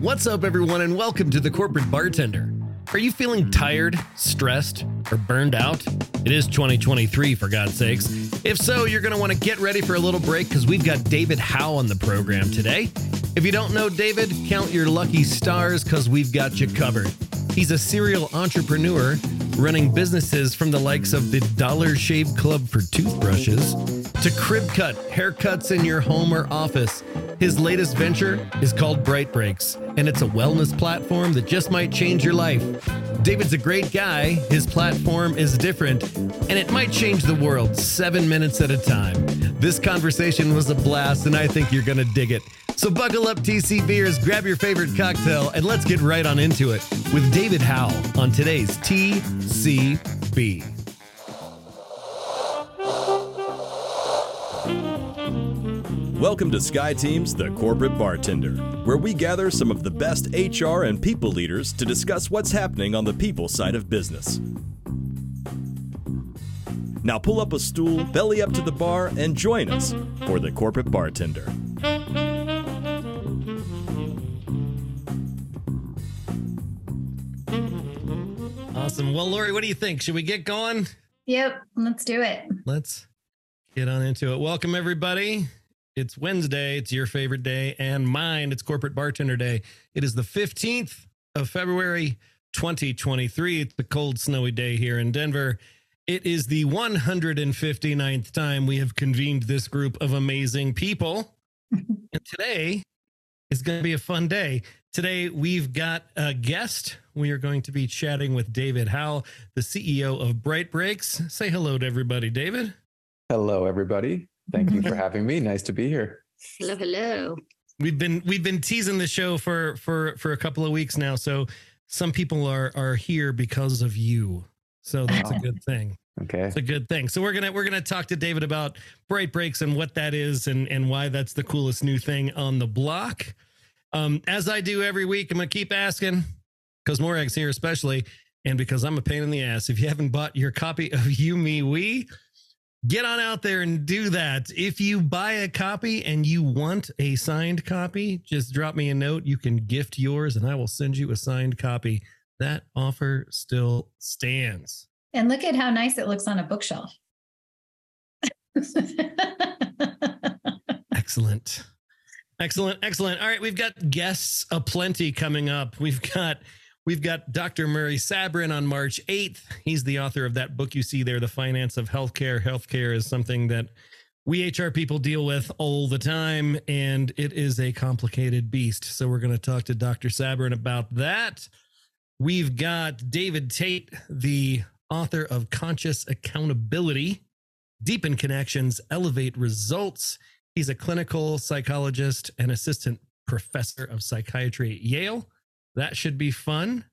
What's up, everyone, and welcome to the Corporate Bartender. Are you feeling tired, stressed, or burned out? It is 2023, for God's sakes. If so, you're going to want to get ready for a little break because we've got David Howe on the program today. If you don't know David, count your lucky stars because we've got you covered. He's a serial entrepreneur running businesses from the likes of the Dollar Shave Club for toothbrushes to CribCut haircuts in your home or office. His latest venture is called Bright Breaks, and it's a wellness platform that just might change your life. David's a great guy, his platform is different, and it might change the world seven minutes at a time. This conversation was a blast, and I think you're going to dig it. So buckle up, TC Beers, grab your favorite cocktail, and let's get right on into it with David Howe on today's TCB. Welcome to Sky Team's The Corporate Bartender, where we gather some of the best HR and people leaders to discuss what's happening on the people side of business. Now pull up a stool, belly up to the bar, and join us for The Corporate Bartender. Awesome. Well, Lori, what do you think? Should we get going? Yep, let's do it. Let's get on into it. Welcome, everybody. It's Wednesday. It's your favorite day and mine. It's Corporate Bartender Day. It is the 15th of February, 2023. It's the cold, snowy day here in Denver. It is the 159th time we have convened this group of amazing people. and today is going to be a fun day. Today, we've got a guest. We are going to be chatting with David Howe, the CEO of Bright Breaks. Say hello to everybody, David. Hello, everybody. Thank you for having me. Nice to be here. Hello, hello. We've been we've been teasing the show for for for a couple of weeks now. So some people are are here because of you. So that's a good thing. Okay. It's a good thing. So we're gonna we're gonna talk to David about Bright Breaks and what that is and and why that's the coolest new thing on the block. Um, as I do every week, I'm gonna keep asking because Morag's here especially, and because I'm a pain in the ass. If you haven't bought your copy of You Me We, get on out there and do that. If you buy a copy and you want a signed copy, just drop me a note. You can gift yours, and I will send you a signed copy. That offer still stands. And look at how nice it looks on a bookshelf. Excellent. Excellent. Excellent. All right, we've got guests aplenty coming up. We've got we've got Dr. Murray Sabrin on March 8th. He's the author of that book you see there, The Finance of Healthcare. Healthcare is something that we HR people deal with all the time, and it is a complicated beast. So we're going to talk to Dr. Sabrin about that. We've got David Tate, the author of Conscious Accountability, Deepen Connections, Elevate Results. He's a clinical psychologist and assistant professor of psychiatry at Yale. That should be fun.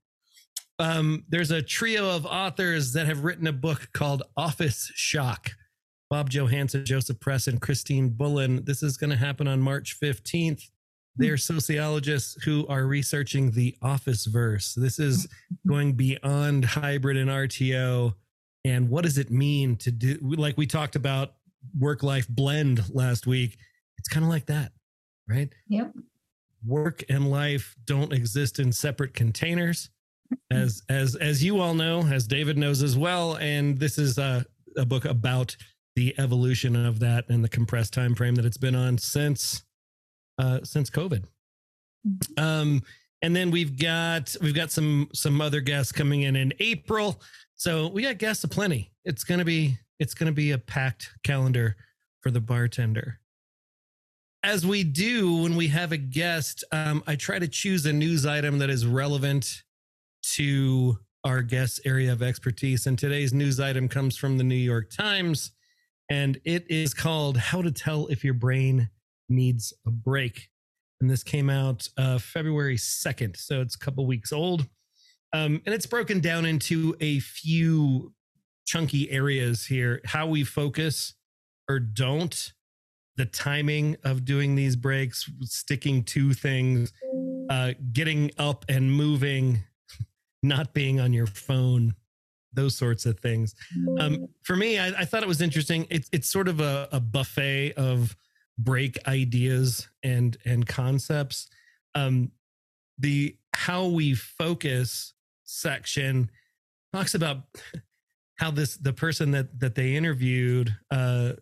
Um, there's a trio of authors that have written a book called Office Shock. Bob Johansen, Joseph Press, and Christine Bullen. This is going to happen on March 15th. They're sociologists who are researching the office verse. This is going beyond hybrid and RTO. And what does it mean to do? Like we talked about work life blend last week. It's kind of like that, right? Yep. Work and life don't exist in separate containers. As as as you all know, as David knows as well, and this is a, a book about the evolution of that and the compressed time frame that it's been on since uh since COVID. Um and then we've got we've got some some other guests coming in in April. So we got guests aplenty. It's gonna be it's gonna be a packed calendar for the bartender. As we do when we have a guest, um, I try to choose a news item that is relevant to our guest's area of expertise. And today's news item comes from the New York Times, and it is called How to Tell If Your Brain Needs a Break. And this came out uh, February 2nd. So it's a couple weeks old. Um, and it's broken down into a few chunky areas here how we focus or don't, the timing of doing these breaks, sticking to things, uh, getting up and moving, not being on your phone, those sorts of things. Um, for me, I, I thought it was interesting. It's it's sort of a, a buffet of break ideas and and concepts. Um, the how we focus section talks about how this the person that that they interviewed uh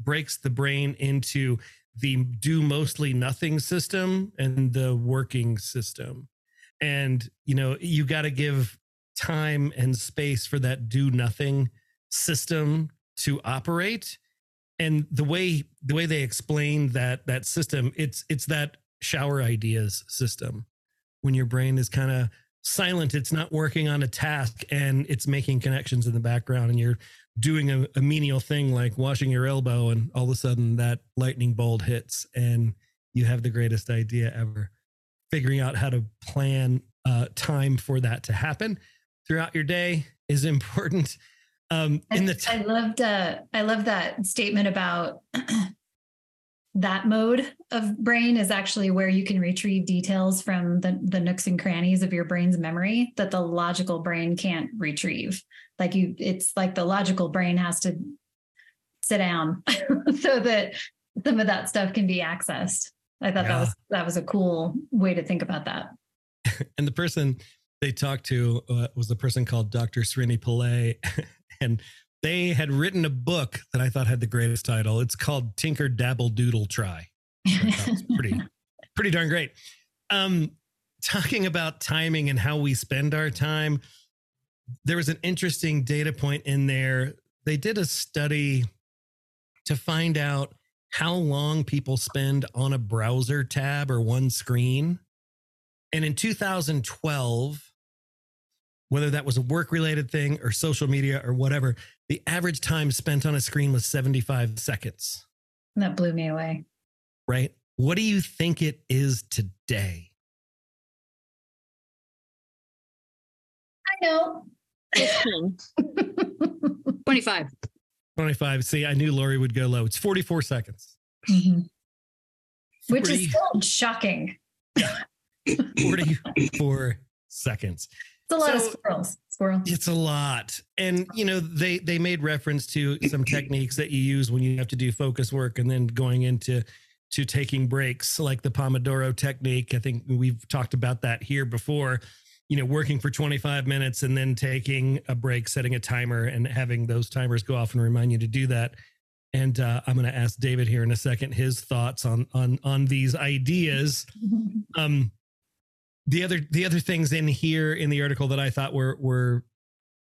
breaks the brain into the do mostly nothing system and the working system. And you know you got to give time and space for that do nothing system to operate. And the way the way they explain that that system it's it's that shower ideas system. When your brain is kind of silent. It's not working on a task and it's making connections in the background and you're doing a, a menial thing like washing your elbow and all of a sudden that lightning bolt hits and you have the greatest idea ever. Figuring out how to plan uh, time for that to happen throughout your day is important. Um in the I loved uh I love that statement about that mode of brain is actually where you can retrieve details from the, the nooks and crannies of your brain's memory that the logical brain can't retrieve. Like you, it's like the logical brain has to sit down so that some of that stuff can be accessed. I thought Yeah. that was that was a cool way to think about that. and the person they talked to uh, was the person called Dr. Srini Pillay, and they had written a book that I thought had the greatest title. It's called Tinker Dabble Doodle Try. I thought it was pretty, pretty darn great. Um, talking about timing and how we spend our time, there was an interesting data point in there. They did a study to find out how long people spend on a browser tab or one screen. And in 2012, whether that was a work related thing or social media or whatever, the average time spent on a screen was 75 seconds, that blew me away. right? What do you think it is today? I know. 25. 25. See, I knew Lori would go low. It's 44 seconds. Mhm. Which 40 is still shocking. 44 seconds. It's a lot of squirrels. Squirrel. It's a lot. And you know, they they made reference to some techniques that you use when you have to do focus work and then going into to taking breaks like the Pomodoro technique. I think we've talked about that here before. You know, working for 25 minutes and then taking a break, setting a timer and having those timers go off and remind you to do that. And uh, I'm going to ask David here in a second his thoughts on on on these ideas um the other the other things in here in the article that i thought were were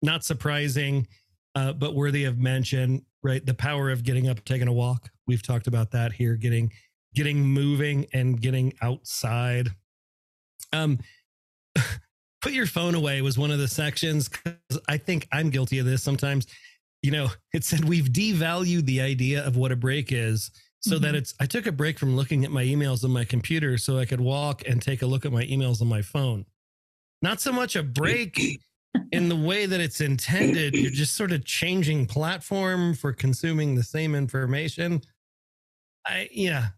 not surprising uh but worthy of mention right? The power of getting up taking a walk. We've talked about that here getting getting moving and getting outside. Um put your phone away was one of the sections because i think i'm guilty of this sometimes. You know it said we've devalued the idea of what a break is so that Mhm. it's i took a break from looking at my emails on my computer so i could walk and take a look at my emails on my phone. Not so much a break in the way that it's intended. You're just sort of changing platform for consuming the same information. I yeah.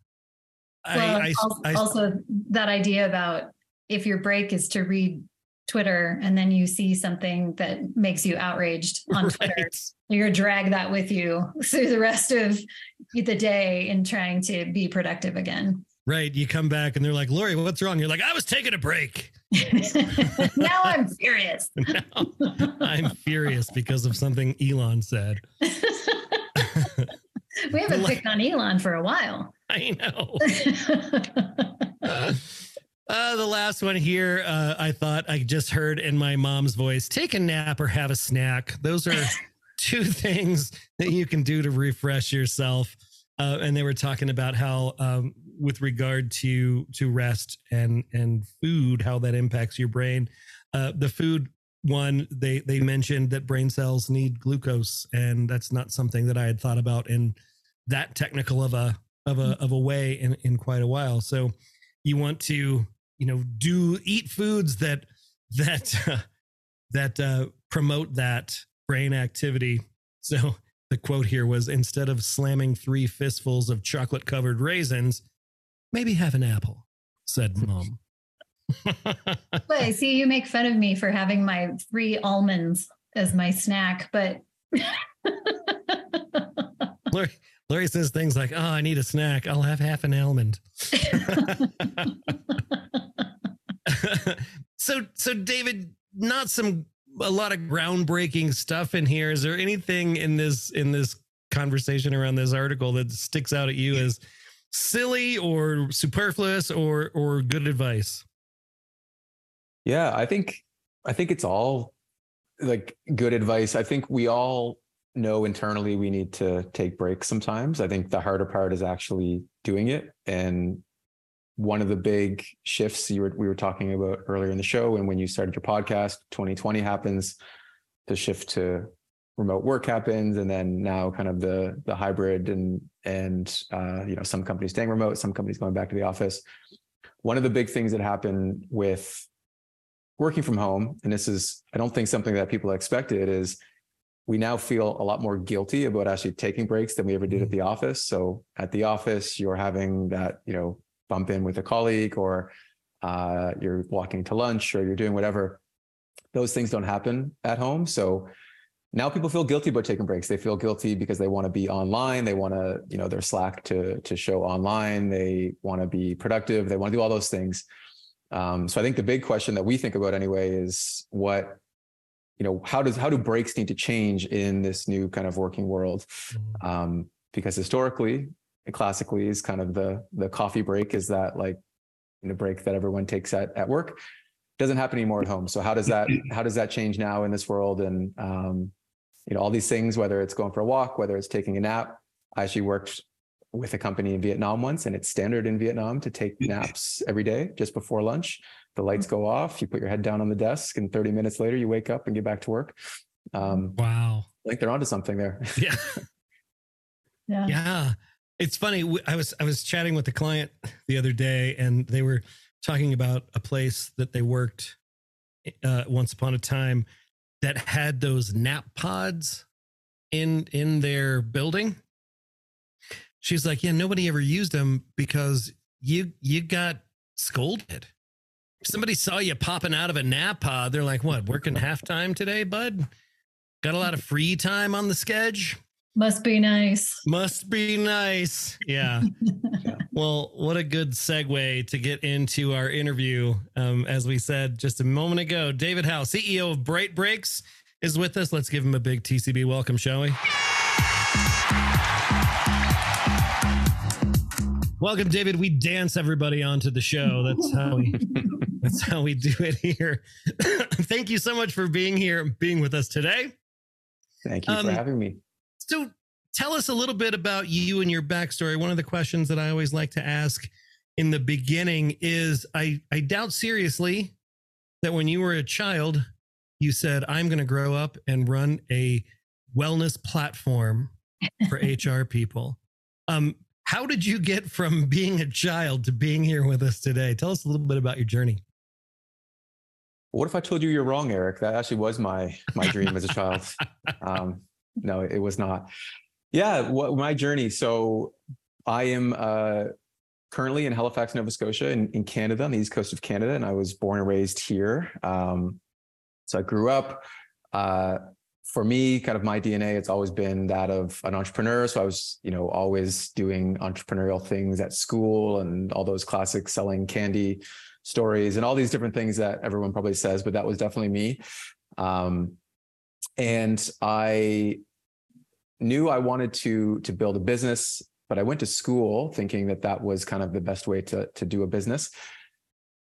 Well, I, I, also, I also that idea about if your break is to read Twitter and then you see something that makes you outraged on Twitter, right. you're gonna drag that with you through the rest of the day in trying to be productive again. right you come back and they're like lori what's wrong you're like i was taking a break now I'm furious. now i'm furious because of something elon said we haven't Like- picked on Elon for a while. i know Uh, the last one here, uh, I thought I just heard in my mom's voice take a nap or have a snack. Those are two things that you can do to refresh yourself. Uh, and they were talking about how, um, with regard to to rest and and food, how that impacts your brain. Uh, the food one, they they mentioned that brain cells need glucose, and that's not something that I had thought about in that technical of a of a of a way in in quite a while. So you want to you know do eat foods that that uh, that uh, promote that brain activity. So the quote here was instead of slamming three fistfuls of chocolate covered raisins maybe have an apple said mom. Wait, see, you make fun of me for having my three almonds as my snack, but Lori, Lori says things like oh i need a snack. I'll have half an almond so so David, not some a lot of groundbreaking stuff in here. Is there anything in this in this conversation around this article that sticks out at you as silly or superfluous or or good advice? Yeah, I think I think it's all like good advice. I think we all know internally we need to take breaks sometimes. I think the harder part is actually doing it. And one of the big shifts you were we were talking about earlier in the show, and when you started your podcast, 2020 happens, the shift to remote work happens, and then now kind of the the hybrid and and uh, you know some companies staying remote, some companies going back to the office. One of the big things that happened with working from home, and this is I don't think something that people expected is we now feel a lot more guilty about actually taking breaks than we ever did at the office. So at the office, you're having that, you know, bump in with a colleague or uh, you're walking to lunch or you're doing whatever. Those things don't happen at home. So now people feel guilty about taking breaks. They feel guilty because they want to be online. They want to, you know, their Slack to to show online. They want to be productive. They want to do all those things. Um, so I think the big question that we think about anyway is what you know how does how do breaks need to change in this new kind of working world mm-hmm. um, because historically classically is kind of the the coffee break is that like the break that everyone takes at, at work doesn't happen anymore at home so how does that how does that change now in this world and um, you know all these things whether it's going for a walk whether it's taking a nap i actually worked with a company in vietnam once and it's standard in vietnam to take naps every day just before lunch the lights go off, you put your head down on the desk, and 30 minutes later, you wake up and get back to work. Um, wow. I think they're onto something there. Yeah. yeah. Yeah. It's funny. I was I was chatting with a client the other day, and they were talking about a place that they worked uh, once upon a time that had those nap pods in in their building. She's like, "Yeah, nobody ever used them because you you got scolded somebody saw you popping out of a nap pod, they're like, what, working halftime today, bud? Got a lot of free time on the schedule? Must be nice. Must be nice. Yeah. well, what a good segue to get into our interview. Um, as we said just a moment ago, David Howe, CEO of Bright Breaks, is with us. Let's give him a big TCB welcome, shall we? Welcome, David. We dance everybody onto the show. That's how we that's how we do it here. Thank you so much for being here, being with us today. Thank you um, for having me. So tell us a little bit about you and your backstory. One of the questions that I always like to ask in the beginning is I, I doubt seriously that when you were a child, you said, I'm going to grow up and run a wellness platform for HR people. Um, how did you get from being a child to being here with us today? Tell us a little bit about your journey. What if I told you you're wrong, Eric? That actually was my my dream as a child. Um, no, it was not. Yeah, what, my journey. So I am uh, currently in Halifax, Nova Scotia, in, in Canada, on the east coast of Canada, and I was born and raised here. Um, so I grew up. Uh, for me, kind of my DNA, it's always been that of an entrepreneur. So I was, you know, always doing entrepreneurial things at school and all those classic selling candy stories and all these different things that everyone probably says, but that was definitely me. Um, and I knew I wanted to to build a business, but I went to school thinking that that was kind of the best way to to do a business.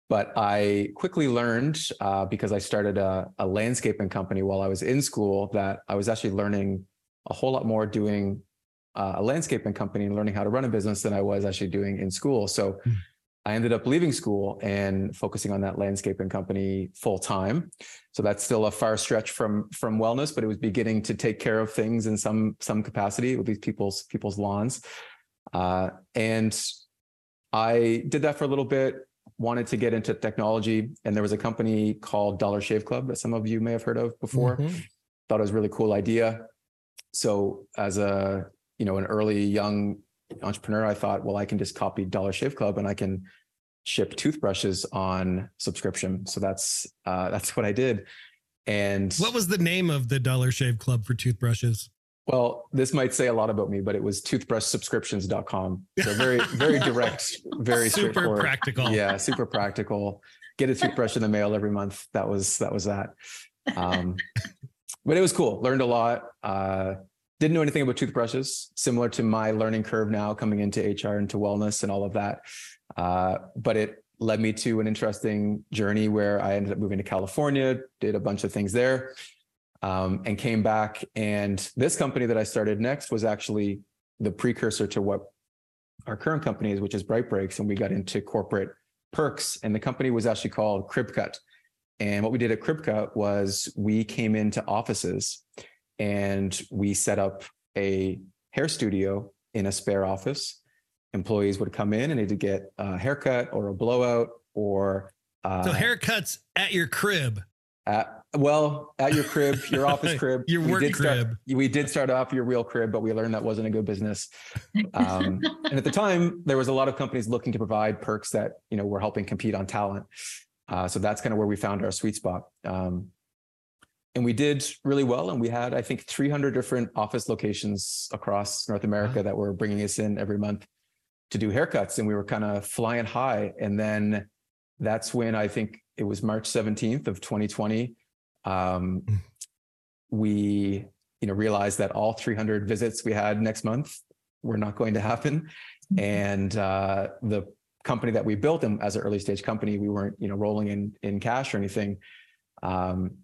But I quickly learned uh, because I started a, a landscaping company while I was in school that I was actually learning a whole lot more doing uh, a landscaping company and learning how to run a business than I was actually doing in school. So mm. I ended up leaving school and focusing on that landscaping company full time. So that's still a far stretch from from wellness, but it was beginning to take care of things in some some capacity with these people's people's lawns. Uh, and I did that for a little bit wanted to get into technology, and there was a company called Dollar Shave Club that some of you may have heard of before. Mm-hmm. Thought it was a really cool idea. So as a you know an early young entrepreneur, I thought, well, I can just copy Dollar Shave Club and I can ship toothbrushes on subscription. So that's uh, that's what I did. And what was the name of the Dollar Shave Club for toothbrushes? Well, this might say a lot about me, but it was toothbrushsubscriptions.com. So very, very direct, very super practical. Yeah, super practical. get a toothbrush in the mail every month. That was that was that. Um, but it was cool. Learned a lot. Uh, didn't know anything about toothbrushes. Similar to my learning curve now, coming into HR into wellness and all of that. Uh, but it led me to an interesting journey where I ended up moving to California, did a bunch of things there, um, and came back. And this company that I started next was actually the precursor to what our current company is, which is Bright Breaks. And we got into corporate perks. And the company was actually called CribCut. And what we did at CribCut was we came into offices and we set up a hair studio in a spare office employees would come in and need to get a haircut or a blowout or uh, so haircuts at your crib. At, well, at your crib, your office crib, your work we did crib. Start, we did start off your real crib, but we learned that wasn't a good business. Um, and at the time, there was a lot of companies looking to provide perks that you know were helping compete on talent. Uh, so that's kind of where we found our sweet spot. Um, and we did really well. And we had, I think, 300 different office locations across North America wow. that were bringing us in every month to do haircuts and we were kind of flying high. And then that's when I think it was March 17th of 2020. Um, hmm. we, you know, realized that all 300 visits we had next month were not going to happen. Mm-hmm. And uh, the company that we built them as an early stage company, we weren't, you know, rolling in in cash or anything. Um,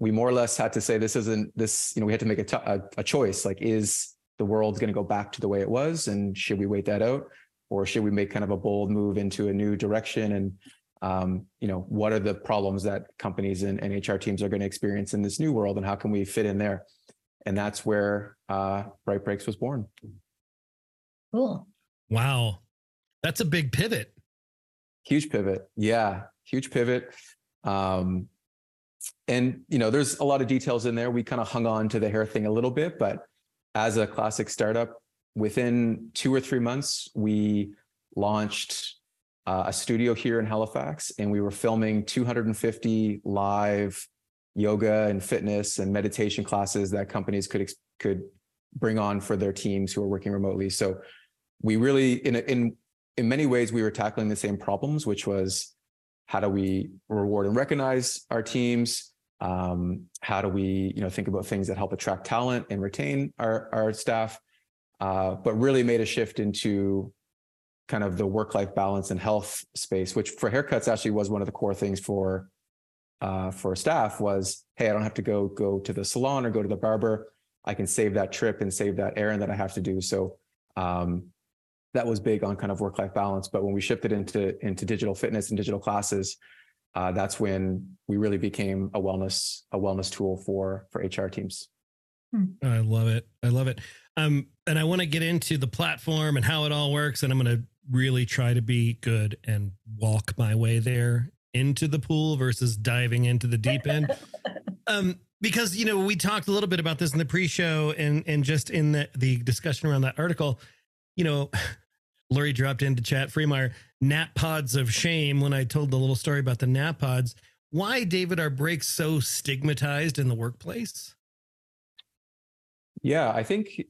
we more or less had to say this isn't this, you know, we had to make a, t- a, a choice. Like, is the world's going to go back to the way it was and should we wait that out? Or should we make kind of a bold move into a new direction? And um, you know what are the problems that companies and, and, hr teams are going to experience in this new world and how can we fit in there? And that's where uh, bright breaks was born. Cool. Wow. That's a big pivot. Huge pivot. Yeah. Huge pivot. Um, and you know there's a lot of details in there we kind of hung on to the hair thing a little bit but as a classic startup, within two or three months, we launched uh, a studio here in Halifax, and we were filming 250 live yoga and fitness and meditation classes that companies could could bring on for their teams who are working remotely. So we really, in in in many ways, we were tackling the same problems, which was how do we reward and recognize our teams? Um, how do we, you know, think about things that help attract talent and retain our our staff? Uh, but really made a shift into kind of the work-life balance and health space, which for haircuts actually was one of the core things for uh, for staff was, hey, I don't have to go go to the salon or go to the barber. I can save that trip and save that errand that I have to do. So um, that was big on kind of work-life balance. But when we shifted into into digital fitness and digital classes, uh, that's when we really became a wellness a wellness tool for for HR teams. Hmm. I love it. I love it. Um, and I want to get into the platform and how it all works. And I'm going to really try to be good and walk my way there into the pool versus diving into the deep end. um, because you know we talked a little bit about this in the pre-show and and just in the the discussion around that article. You know, Lori dropped into chat Freemeyer nap pods of shame when I told the little story about the nap pods. Why, David, are breaks so stigmatized in the workplace? Yeah, I think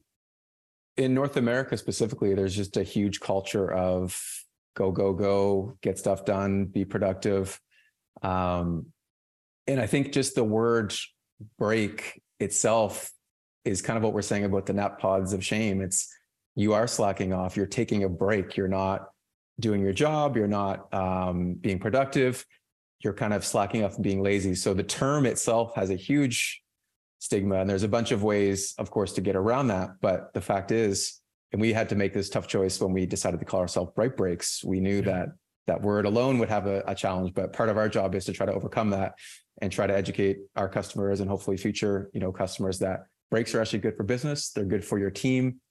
in North America specifically, there's just a huge culture of go, go, go, get stuff done, be productive. Um, and I think just the word break itself is kind of what we're saying about the nap pods of shame. It's you are slacking off, you're taking a break, you're not doing your job, you're not um, being productive, you're kind of slacking off and being lazy. So the term itself has a huge stigma, and there's a bunch of ways, of course, to get around that. But the fact is, and we had to make this tough choice when we decided to call ourselves Bright Breaks. We knew yeah. that that word alone would have a, a challenge, but part of our job is to try to overcome that and try to educate our customers and hopefully future, you know, customers that breaks are actually good for business. They're good for your team.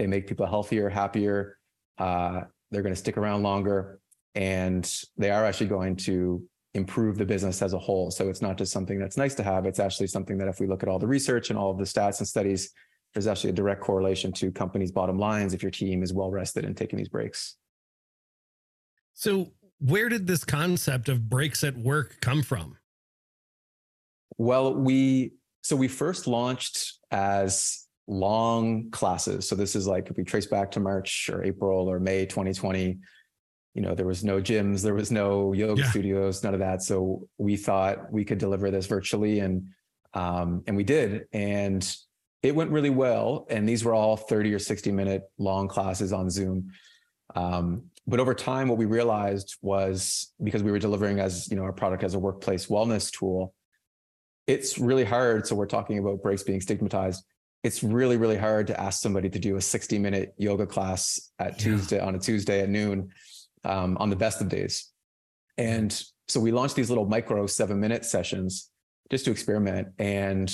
They make people healthier, happier. Uh, they're going to stick around longer, and they are actually going to improve the business as a whole. So it's not just something that's nice to have. It's actually something that if we look at all the research and all of the stats and studies, there's actually a direct correlation to companies' bottom lines if your team is well rested and taking these breaks. So where did this concept of breaks at work come from? Well, we so we first launched as long classes. So this is like if we trace back to March or April or May 2020, you know there was no gyms there was no yoga Yeah. studios none of that. So we thought we could deliver this virtually and um, and we did. And it went really well. And these were all 30 or 60 minute long classes on zoom. Um, but over time what we realized was because we were delivering as you know our product as a workplace wellness tool it's really hard. So we're talking about breaks being stigmatized it's really really hard to ask somebody to do a 60 minute yoga class at Yeah. tuesday on a tuesday at noon um, on the best of days. And so we launched these little micro seven minute sessions just to experiment. And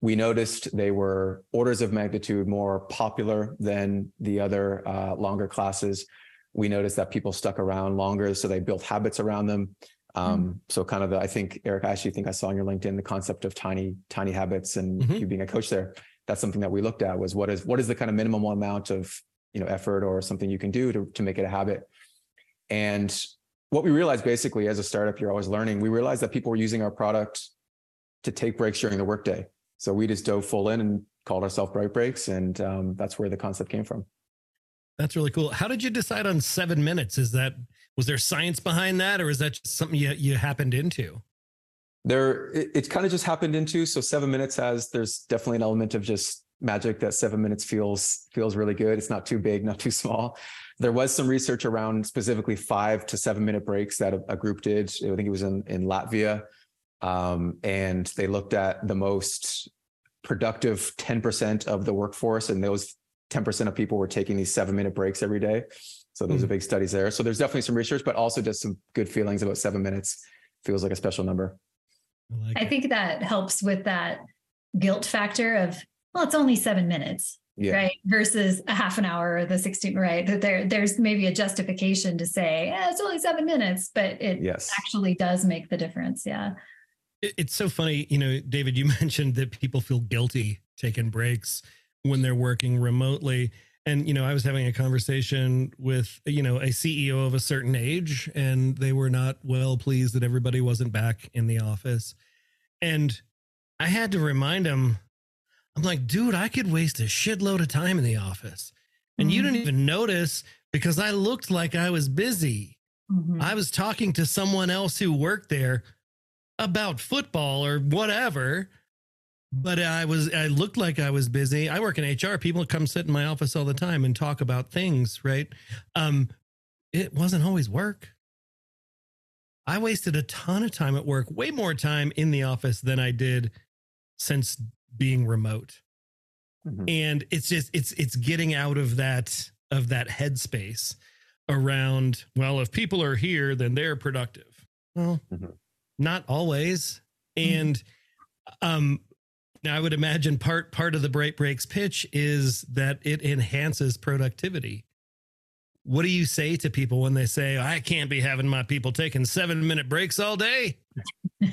we noticed they were orders of magnitude more popular than the other uh, longer classes. We noticed that people stuck around longer so they built habits around them. Um, so kind of the i think eric i actually think i saw on your linkedin the concept of tiny tiny habits and Mhm. you being a coach there that's something that we looked at was what is what is the kind of minimum amount of you know effort or something you can do to, to make it a habit and what we realized basically as a startup you're always learning we realized that people were using our product to take breaks during the workday so we just dove full in and called ourselves bright breaks and um, that's where the concept came from That's really cool. How did you decide on seven minutes? Is that was there science behind that, or is that just something you you happened into? There it, it kind of just happened into so seven minutes has there's definitely an element of just magic that seven minutes feels feels really good. It's not too big not too small. There was some research around specifically five to seven minute breaks that a, a group did. I think it was in in latvia. Um, and they looked at the most productive 10% of the workforce and those 10% of people were taking these seven minute breaks every day. So those Hmm. are big studies there. So there's definitely some research but also just some good feelings about seven minutes feels like a special number I, like I it. think that helps with that guilt factor of, well, it's only seven minutes, yeah right? Versus a half an hour or the 16, right? That there, there's maybe a justification to say, eh, it's only seven minutes, but it yes actually does make the difference. Yeah. It- it's so funny, you know, David. You mentioned that people feel guilty taking breaks when they're working remotely, and you know, I was having a conversation with you know a CEO of a certain age, and they were not well pleased that everybody wasn't back in the office, and I had to remind him, I'm like, dude, I could waste a shitload of time in the office, and you Mhm. didn't even notice because I looked like I was busy. Mhm. I was talking to someone else who worked there about football or whatever, but I was I looked like I was busy. I work in HR. People come sit in my office all the time and talk about things, right? Um it wasn't always work. I wasted a ton of time at work, way more time in the office than I did since being remote Mhm. and it's just it's it's getting out of that of that headspace around well if people are here then they're productive well Mhm. not always and um now i would imagine part part of the break breaks pitch is that it enhances productivity what do you say to people when they say i can't be having my people taking seven minute breaks all day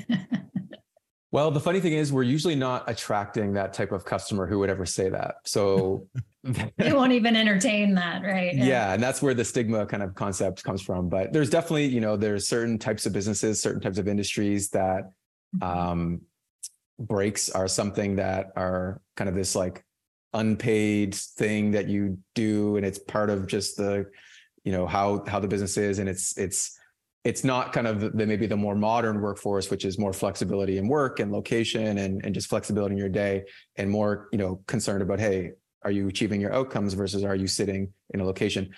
Well, the funny thing is, we're usually not attracting that type of customer who would ever say that. So, they won't even entertain that, right? yeah, and that's where the stigma kind of concept comes from. But there's definitely, you know, there's certain types of businesses, certain types of industries that Mhm. um, breaks are something that are kind of this like unpaid thing that you do, and it's part of just the, you know, how how the business is, and it's it's it's not kind of the maybe the more modern workforce, which is more flexibility in work and location and and just flexibility in your day, and more you know concerned about hey, are you achieving your outcomes versus are you sitting in a location?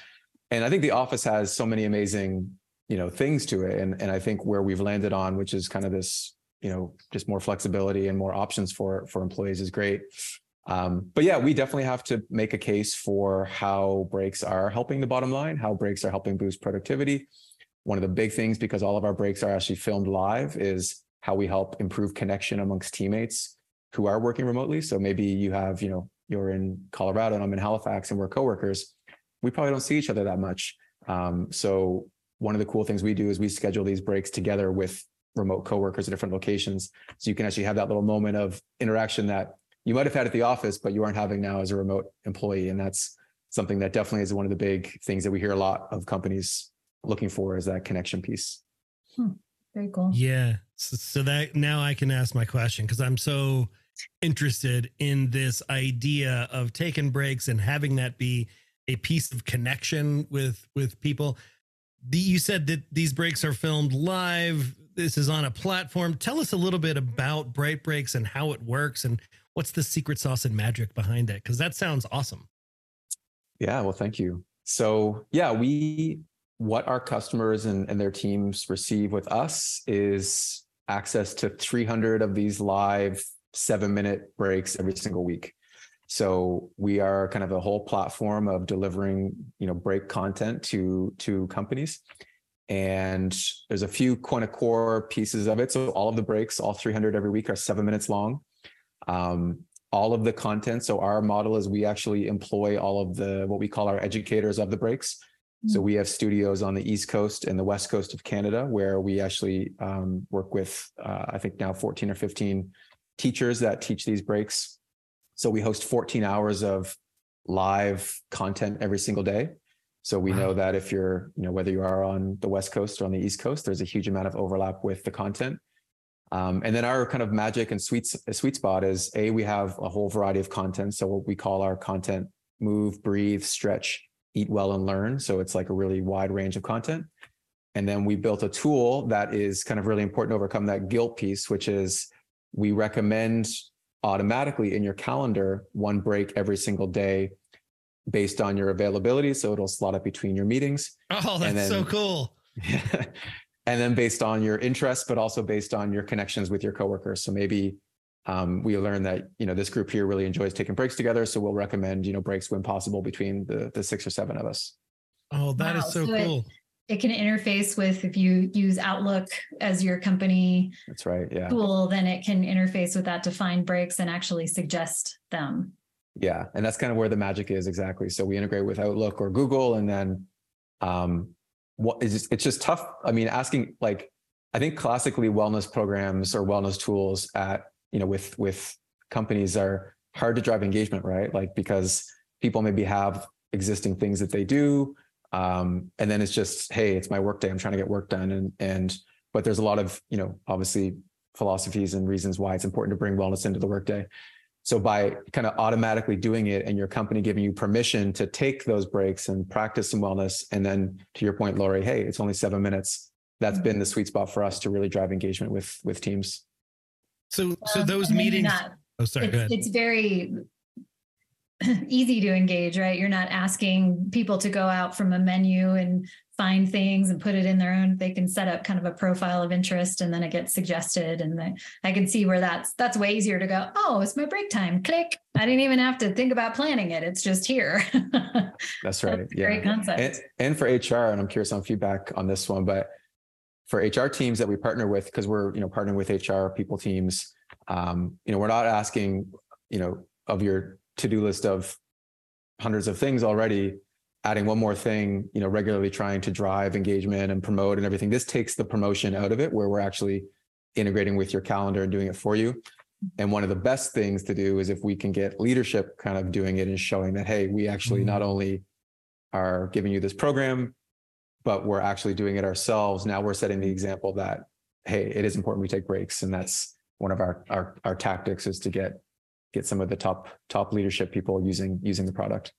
And I think the office has so many amazing you know things to it, and and I think where we've landed on, which is kind of this you know just more flexibility and more options for for employees is great. Um, but yeah, we definitely have to make a case for how breaks are helping the bottom line, how breaks are helping boost productivity. One of the big things, because all of our breaks are actually filmed live, is how we help improve connection amongst teammates who are working remotely. So maybe you have, you know, you're in Colorado and I'm in Halifax and we're coworkers. We probably don't see each other that much. Um, so one of the cool things we do is we schedule these breaks together with remote coworkers at different locations. So you can actually have that little moment of interaction that you might have had at the office, but you aren't having now as a remote employee. And that's something that definitely is one of the big things that we hear a lot of companies looking for is that connection piece. Hmm, very cool. Yeah. So, so that now I can ask my question because I'm so interested in this idea of taking breaks and having that be a piece of connection with with people. the, you said that these breaks are filmed live. This is on a platform. Tell us a little bit about Bright Breaks and how it works and what's the secret sauce and magic behind it? Because that sounds awesome. Yeah, well, thank you. So, yeah, we, what our customers and, and their teams receive with us is access to 300 of these live seven minute breaks every single week. So we are kind of a whole platform of delivering, you know, break content to to companies. And there's a few kind of core pieces of it. So all of the breaks, all 300 every week, are seven minutes long. Um, all of the content. So our model is we actually employ all of the what we call our educators of the breaks. So we have studios on the East Coast and the West Coast of Canada where we actually um, work with, uh, I think now 14 or 15 teachers that teach these breaks. So we host 14 hours of live content every single day. So we wow. know that if you're, you know, whether you are on the West Coast or on the East Coast, there's a huge amount of overlap with the content. Um, and then our kind of magic and sweet sweet spot is a we have a whole variety of content. So what we call our content move, breathe, stretch, eat well, and learn. So it's like a really wide range of content. And then we built a tool that is kind of really important to overcome that guilt piece, which is we recommend automatically in your calendar one break every single day based on your availability. So it'll slot up between your meetings. Oh, that's then, so cool. and then based on your interests, but also based on your connections with your coworkers. So maybe um, we learned that you know this group here really enjoys taking breaks together, so we'll recommend you know breaks when possible between the the six or seven of us. Oh, that wow. is so, so cool. It, it can interface with if you use Outlook as your company. That's right. Yeah. Tool, then it can interface with that to find breaks and actually suggest them. Yeah, and that's kind of where the magic is exactly. So we integrate with Outlook or Google, and then um, what is it's just tough. I mean, asking like I think classically wellness programs or wellness tools at you know with with companies are hard to drive engagement, right? Like because people maybe have existing things that they do um, and then it's just hey it's my workday i'm trying to get work done and and but there's a lot of you know obviously philosophies and reasons why it's important to bring wellness into the workday so by kind of automatically doing it and your company giving you permission to take those breaks and practice some wellness and then to your point Lori hey it's only 7 minutes that's been the sweet spot for us to really drive engagement with with teams. So so those meetings not, oh sorry it's, it's very easy to engage, right? You're not asking people to go out from a menu and find things and put it in their own. They can set up kind of a profile of interest and then it gets suggested. And the, I can see where that's that's way easier to go, oh, it's my break time. Click. I didn't even have to think about planning it. It's just here. that's right. That's yeah. Great concept. And, and for HR, and I'm curious on feedback on this one, but for HR teams that we partner with, because we're, you know, partnering with HR people teams, um, you know, we're not asking, you know, of your to-do list of hundreds of things already adding one more thing you know regularly trying to drive engagement and promote and everything. This takes the promotion out of it where we're actually integrating with your calendar and doing it for you. And one of the best things to do is if we can get leadership kind of doing it and showing that hey we actually mm-hmm. not only are giving you this program but we're actually doing it ourselves. Now we're setting the example that hey it is important we take breaks. And that's one of our our, our tactics is to get get some of the top top leadership people using using the product.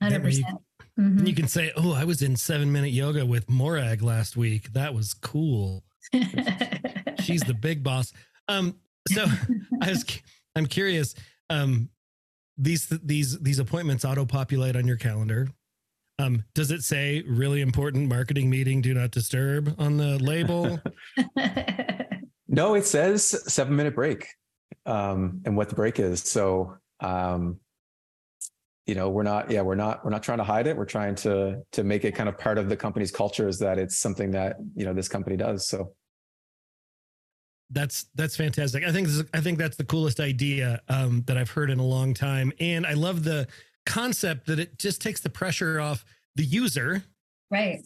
Hundred percent. Mm-hmm. You can say, "Oh, I was in seven minute yoga with Morag last week. That was cool." She's the big boss. Um, so I was, I'm curious. Um, these these these appointments auto populate on your calendar. Um, does it say really important marketing meeting? Do not disturb on the label. no, it says seven minute break um, and what the break is. So, um, you know, we're not, yeah, we're not, we're not trying to hide it. We're trying to to make it kind of part of the company's culture is that it's something that you know this company does. So. That's that's fantastic. I think this is, I think that's the coolest idea um, that I've heard in a long time, and I love the concept that it just takes the pressure off the user. Right.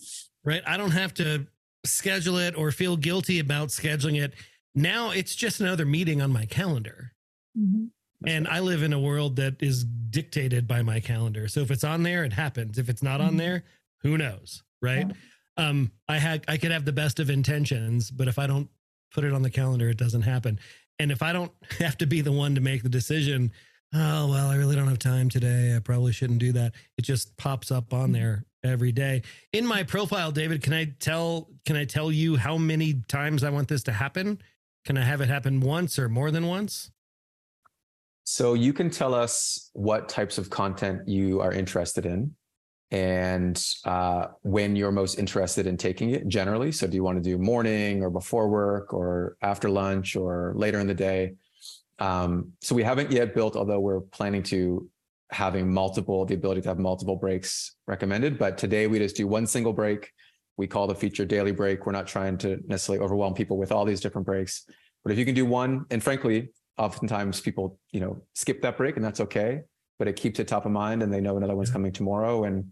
Right. I don't have to schedule it or feel guilty about scheduling it now it's just another meeting on my calendar. Mm-hmm. And I live in a world that is dictated by my calendar. So if it's on there, it happens. If it's not mm-hmm. on there, who knows? Right. Yeah. Um, I had I could have the best of intentions, but if I don't put it on the calendar, it doesn't happen. And if I don't have to be the one to make the decision, oh well, I really don't have time today. I probably shouldn't do that. It just pops up on mm-hmm. there every day. In my profile, David, can I tell can I tell you how many times I want this to happen? Can I have it happen once or more than once? So you can tell us what types of content you are interested in and uh, when you're most interested in taking it generally. So do you want to do morning or before work or after lunch or later in the day? Um, so we haven't yet built, although we're planning to having multiple, the ability to have multiple breaks recommended. But today we just do one single break. We call the feature daily break. We're not trying to necessarily overwhelm people with all these different breaks. But if you can do one, and frankly, oftentimes people, you know, skip that break and that's okay, but it keeps it top of mind and they know another one's coming tomorrow. And,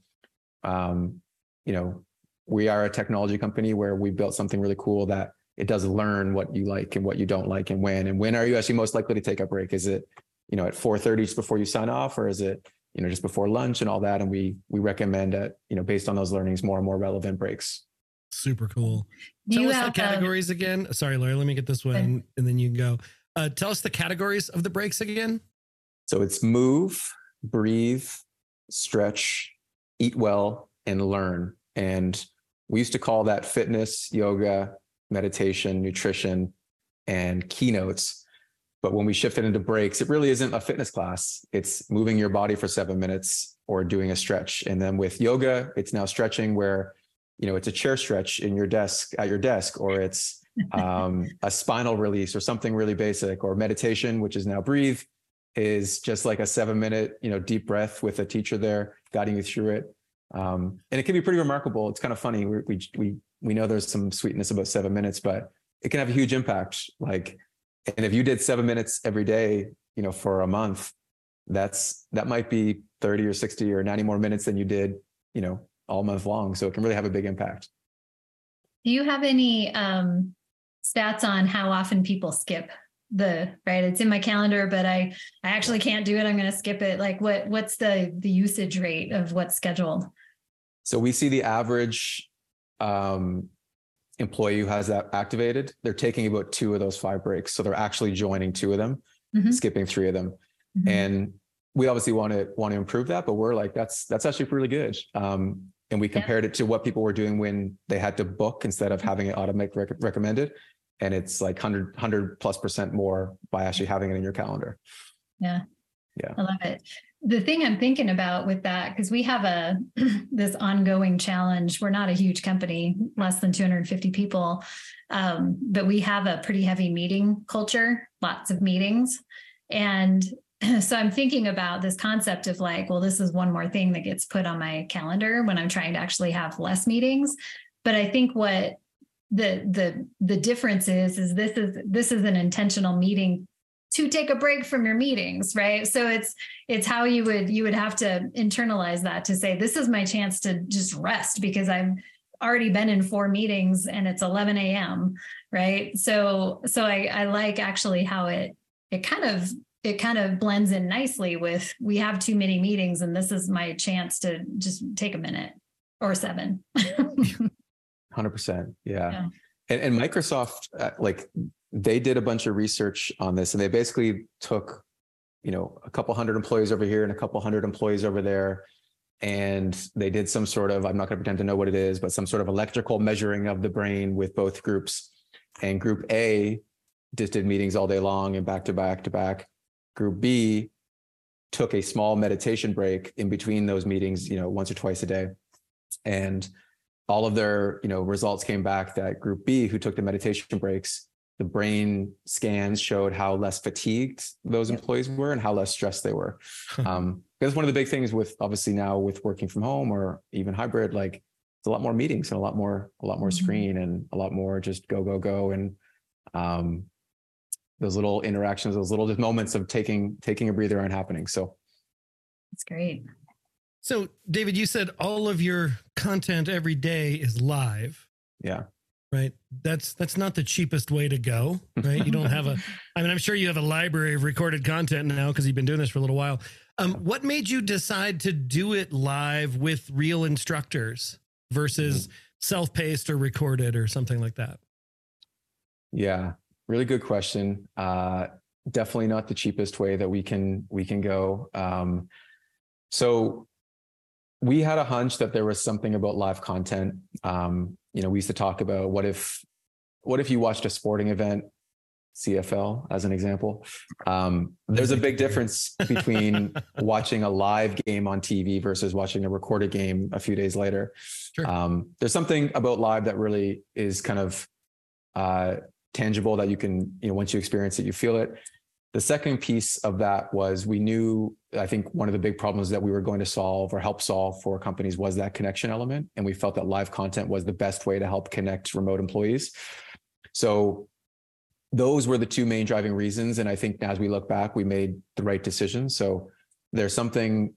um, you know, we are a technology company where we built something really cool that it does learn what you like and what you don't like and when, and when are you actually most likely to take a break? Is it you know, at 4:30 just before you sign off, or is it, you know, just before lunch and all that? And we we recommend that, you know, based on those learnings, more and more relevant breaks. Super cool. Do tell us the um, categories again. Sorry, Larry, let me get this one and then you can go. Uh, tell us the categories of the breaks again. So it's move, breathe, stretch, eat well, and learn. And we used to call that fitness, yoga, meditation, nutrition, and keynotes. But when we shift it into breaks, it really isn't a fitness class. It's moving your body for seven minutes or doing a stretch. And then with yoga, it's now stretching where, you know, it's a chair stretch in your desk at your desk, or it's um, a spinal release or something really basic, or meditation, which is now breathe, is just like a seven minute, you know, deep breath with a teacher there guiding you through it. Um, and it can be pretty remarkable. It's kind of funny. We, we, we, we know there's some sweetness about seven minutes, but it can have a huge impact. Like and if you did seven minutes every day, you know, for a month, that's that might be 30 or 60 or 90 more minutes than you did, you know, all month long. So it can really have a big impact. Do you have any um, stats on how often people skip the right? It's in my calendar, but I I actually can't do it. I'm going to skip it. Like what what's the the usage rate of what's scheduled? So we see the average um, employee who has that activated, they're taking about two of those five breaks. So they're actually joining two of them, mm-hmm. skipping three of them. Mm-hmm. And we obviously want to want to improve that, but we're like, that's that's actually really good. Um, and we compared yeah. it to what people were doing when they had to book instead of having it automatic rec- recommended. And it's like 100, 100 plus percent more by actually having it in your calendar. Yeah. Yeah. I love it the thing I'm thinking about with that, because we have a this ongoing challenge. We're not a huge company, less than 250 people, um, but we have a pretty heavy meeting culture, lots of meetings. And so I'm thinking about this concept of like, well, this is one more thing that gets put on my calendar when I'm trying to actually have less meetings. But I think what the the the difference is is this is this is an intentional meeting to take a break from your meetings right? So it's it's how you would you would have to internalize that to say this is my chance to just rest because i've already been in four meetings and it's 11 a.m right? So so i i like actually how it it kind of it kind of blends in nicely with we have too many meetings and this is my chance to just take a minute or seven. 100% yeah, yeah. And, and microsoft uh, like they did a bunch of research on this and they basically took you know a couple hundred employees over here and a couple hundred employees over there and they did some sort of i'm not going to pretend to know what it is but some sort of electrical measuring of the brain with both groups. And group a just did meetings all day long and back to back to back. Group b took a small meditation break in between those meetings you know once or twice a day. And all of their you know results came back that group b who took the meditation breaks the brain scans showed how less fatigued those employees were and how less stressed they were. um, because one of the big things with obviously now with working from home or even hybrid, like it's a lot more meetings and a lot more, a lot more mm-hmm. screen and a lot more just go, go, go. And um, those little interactions, those little just moments of taking, taking a breather aren't happening. So that's great. So David, you said all of your content every day is live. Yeah right? That's that's not the cheapest way to go right? You don't have a i mean i'm sure you have a library of recorded content now because you've been doing this for a little while. Um, what made you decide to do it live with real instructors versus mm. self-paced or recorded or something like that? Yeah really good question. Uh, definitely not the cheapest way that we can we can go. Um, so we had a hunch that there was something about live content. Um, you know, we used to talk about what if, what if you watched a sporting event, CFL as an example. Um, there's a big difference between watching a live game on TV versus watching a recorded game a few days later. Sure. Um, there's something about live that really is kind of uh, tangible that you can, you know, once you experience it, you feel it. The second piece of that was we knew, I think one of the big problems that we were going to solve or help solve for companies was that connection element. And we felt that live content was the best way to help connect remote employees. So those were the two main driving reasons. And I think as we look back, we made the right decision. So there's something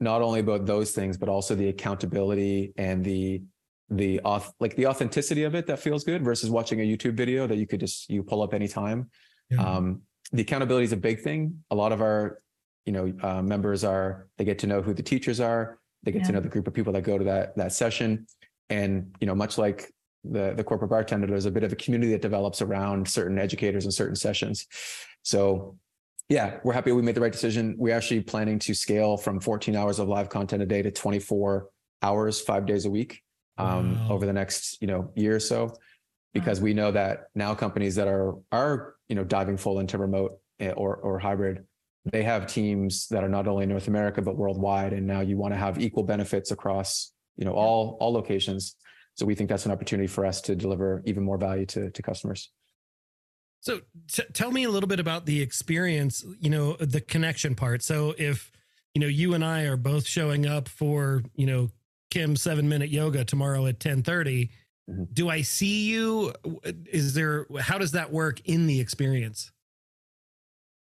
not only about those things, but also the accountability and the the auth like the authenticity of it that feels good versus watching a YouTube video that you could just you pull up anytime. Yeah. Um, the accountability is a big thing. A lot of our, you know, uh, members are they get to know who the teachers are. They get to know the group of people that go to that that session, and you know, much like the the corporate bartender, there's a bit of a community that develops around certain educators and certain sessions. So, yeah, we're happy we made the right decision. We're actually planning to scale from 14 hours of live content a day to 24 hours, five days a week, um, Wow. over the next you know year or so because we know that now companies that are are you know diving full into remote eh, or or hybrid they have teams that are not only in North America but worldwide and now you want to have equal benefits across you know all all locations. So we think that's an opportunity for us to deliver even more value to to customers. So t- tell me a little bit about the experience, you know, the connection part. So if, you know, you and I are both showing up for, you know, Kim 7 minute yoga tomorrow at 10:30, Mhm. do I see you is there how does that work in the experience?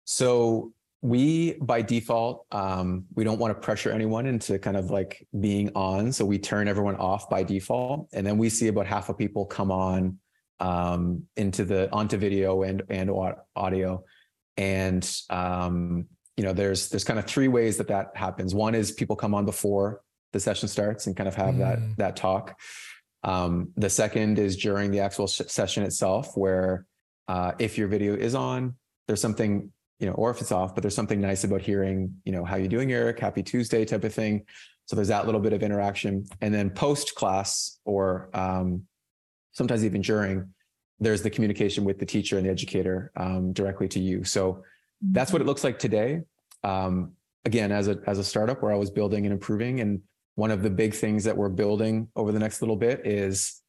So we, by default, um, we don't want to pressure anyone into kind of like being on. So we turn everyone off by default, and then we see about half of people come on um, into the onto video and and audio, and um, you know, there's there's kind of three ways that that happens. One is people come on before the session starts and kind of have that Mm. that talk. Um, the second is during the actual sh- session itself, where uh, if your video is on, there's something you know, or if it's off, but there's something nice about hearing, you know, how you doing, Eric? Happy Tuesday type of thing. So there's that little bit of interaction. And then post class or um, sometimes even during, there's the communication with the teacher and the educator um, directly to you. So that's what it looks like today. Um, again, as a as a startup, we're always building and improving. And one of the big things that we're building over the next little bit is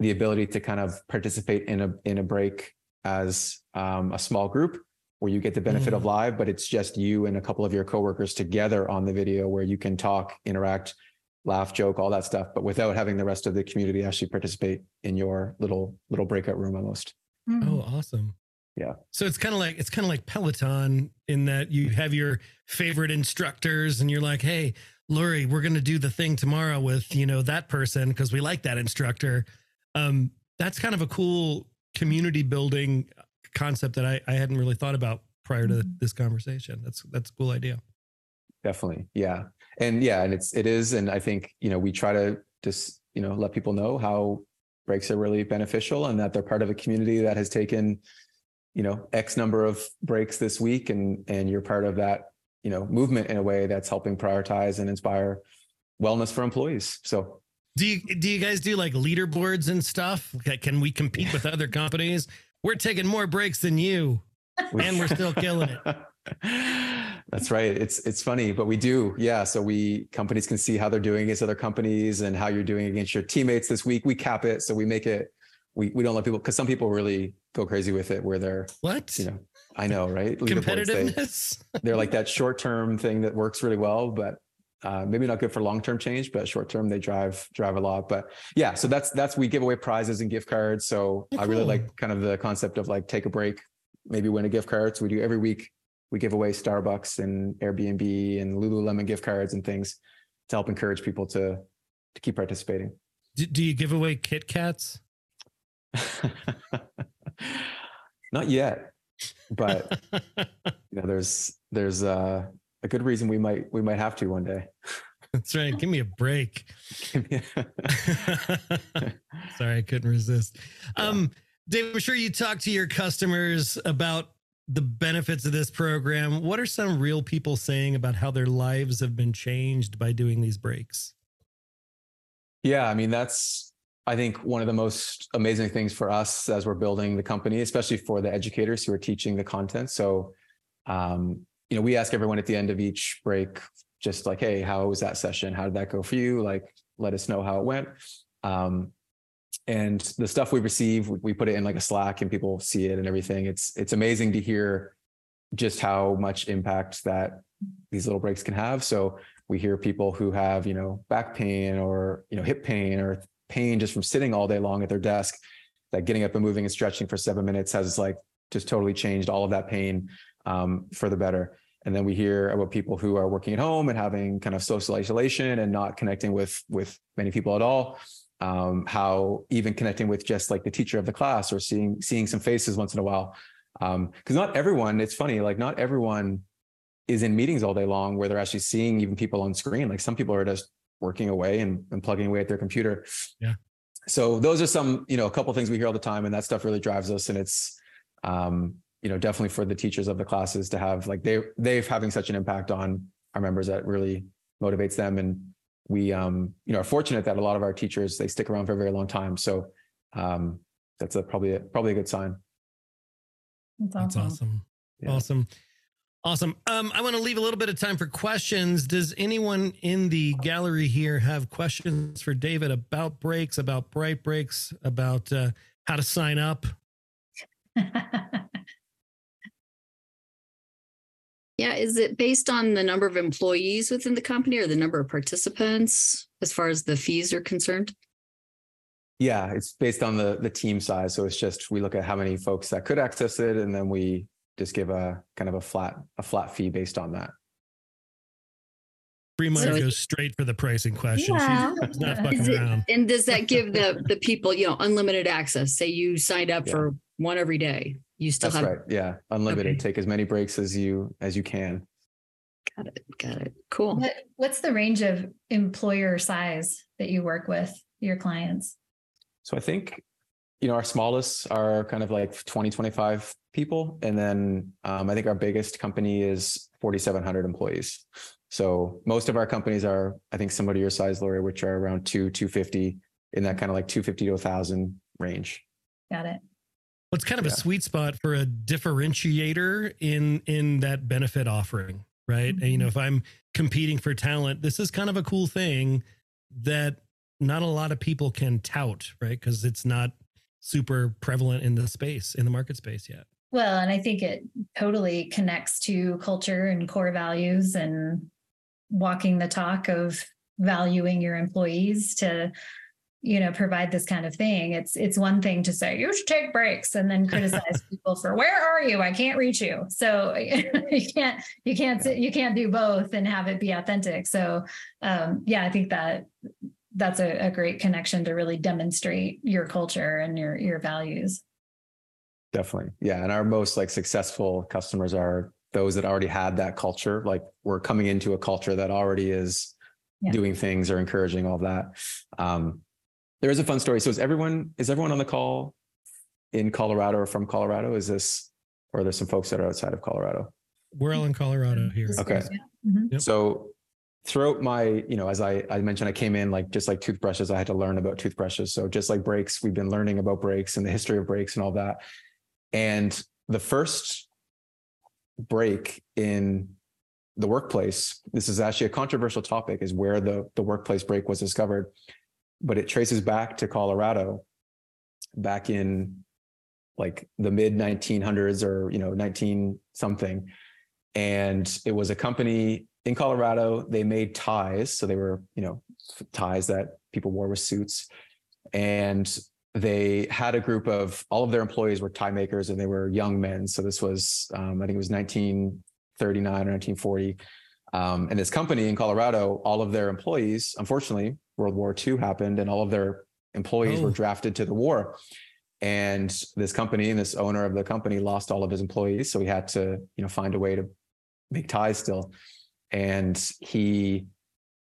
the ability to kind of participate in a in a break as um, a small group where you get the benefit of Mm. live, but it's just you and a couple of your coworkers together on the video where you can talk, interact, laugh, joke, all that stuff, but without having the rest of the community actually participate in your little little breakout room almost. Mhm. Oh, awesome. Yeah. So it's kind of like it's kind of like Peloton in that you have your favorite instructors and you're like, "Hey, Lori, we're going to do the thing tomorrow with, you know, that person because we like that instructor." Um that's kind of a cool community building concept that I I hadn't really thought about prior to Mhm. this conversation. That's that's a cool idea. Definitely. Yeah. And yeah, and it's it is. And I think, you know, we try to just, you know, let people know how breaks are really beneficial and that they're part of a community that has taken, you know, X number of breaks this week and and you're part of that, you know, movement in a way that's helping prioritize and inspire wellness for employees. So Do you do you guys do like leaderboards and stuff? Ca- Can we compete with other companies? We're taking more breaks than you. And we're still killing it. That's right. It's it's funny, but we do. Yeah. So we companies can see how they're doing against other companies and how you're doing against your teammates this week. We cap it. So we make it we we don't let people because some people really go crazy with it where they're, What? you know, I know, right? Competitiveness? they're like that short term thing that works really well, but uh, maybe not good for long term change, but short term they drive drive a lot. But yeah, so that's that's we give away prizes and gift cards. So Oh, I really cool. like kind of the concept of like take a break, maybe win a gift card. So we do every week. We give away Starbucks and Airbnb and Lululemon gift cards and things to help encourage people to to keep participating. Do, do you give away Kit Kats? Not yet, but you know, there's there's uh, a good reason we might we might have to one day. That's right. Give me a break. Sorry, I couldn't resist. Um, Dave, I'm sure you talk to your customers about the benefits of this program. What are some real people saying about how their lives have been changed by doing these breaks? Yeah, I mean, that's, I think, one of the most amazing things for us as we're building the company, especially for the educators who are teaching the content. So, um, you know, we ask everyone at the end of each break, just like, hey, how was that session? How did that go for you? Like, let us know how it went. Um, and the stuff we receive, we put it in like a Slack and people see it and everything. It's it's amazing to hear just how much impact that these little breaks can have. So we hear people who have, you know, back pain or, you know, hip pain or pain just from sitting all day long at their desk, that getting up and moving and stretching for seven minutes has like just totally changed all of that pain um, for the better. And then we hear about people who are working at home and having kind of social isolation and not connecting with with many people at all. Um, how even connecting with just like the teacher of the class or seeing seeing some faces once in a while. Because um, not everyone, it's funny, like not everyone is in meetings all day long where they're actually seeing even people on screen. Like some people are just working away and, and plugging away at their computer. Yeah. So those are some, you know, a couple things we hear all the time, and that stuff really drives us. And it's, um, you know, definitely for the teachers of the classes to have like they they've having such an impact on our members that really motivates them. And we, um, you know, are fortunate that a lot of our teachers they stick around for a very long time. So um, that's a probably a, probably a good sign. That's awesome. That's awesome. Yeah. Awesome. Awesome. Um, I want to leave a little bit of time for questions. Does anyone in the gallery here have questions for David about breaks, about bright breaks, about uh, how to sign up? yeah, is it based on the number of employees within the company or the number of participants as far as the fees are concerned? Yeah, it's based on the the team size. So it's just we look at how many folks that could access it, and then we just give a kind of a flat a flat fee based on that. Free money so goes straight for the pricing question. Yeah. She's not fucking it, around. And does that give the the people, you know, unlimited access? Say you signed up yeah. for one every day. You still That's have right. Yeah. Unlimited. Okay. Take as many breaks as you as you can. Got it. Got it. Cool. What, what's the range of employer size that you work with your clients? So I think you know, our smallest are kind of like 20, 25 people. And then um, I think our biggest company is 4,700 employees. So most of our companies are, I think, similar to your size, Lori, which are around two, 250 in that kind of like 250 to 1,000 range. Got it. Well, it's kind of yeah. a sweet spot for a differentiator in in that benefit offering, right? Mm-hmm. And you know, mm-hmm. if I'm competing for talent, this is kind of a cool thing that not a lot of people can tout, right? Because it's not super prevalent in the space in the market space yet well and i think it totally connects to culture and core values and walking the talk of valuing your employees to you know provide this kind of thing. It's it's one thing to say you should take breaks and then criticize people for where are you? I can't reach you. So you can't you can't you can't do both and have it be authentic. So um yeah i think that that's a, a great connection to really demonstrate your culture and your your values definitely yeah and our most like successful customers are those that already had that culture like we're coming into a culture that already is yeah. doing things or encouraging all that um, there is a fun story so is everyone is everyone on the call in colorado or from colorado is this or there's some folks that are outside of colorado we're all in colorado here okay mm-hmm. yep. so throughout my, you know, as I, I mentioned, I came in like just like toothbrushes, I had to learn about toothbrushes. So just like breaks, we've been learning about breaks and the history of breaks and all that. And the first break in the workplace, this is actually a controversial topic, is where the, the workplace break was discovered. But it traces back to Colorado back in like the mid 1900s or, you know, 19 something. And it was a company in Colorado, they made ties. So they were, you know, ties that people wore with suits. And they had a group of all of their employees were tie makers and they were young men. So this was, um, I think it was 1939 or 1940. Um, and this company in Colorado, all of their employees, unfortunately, World War II happened and all of their employees oh. were drafted to the war. And this company and this owner of the company lost all of his employees. So he had to, you know, find a way to make ties still. And he,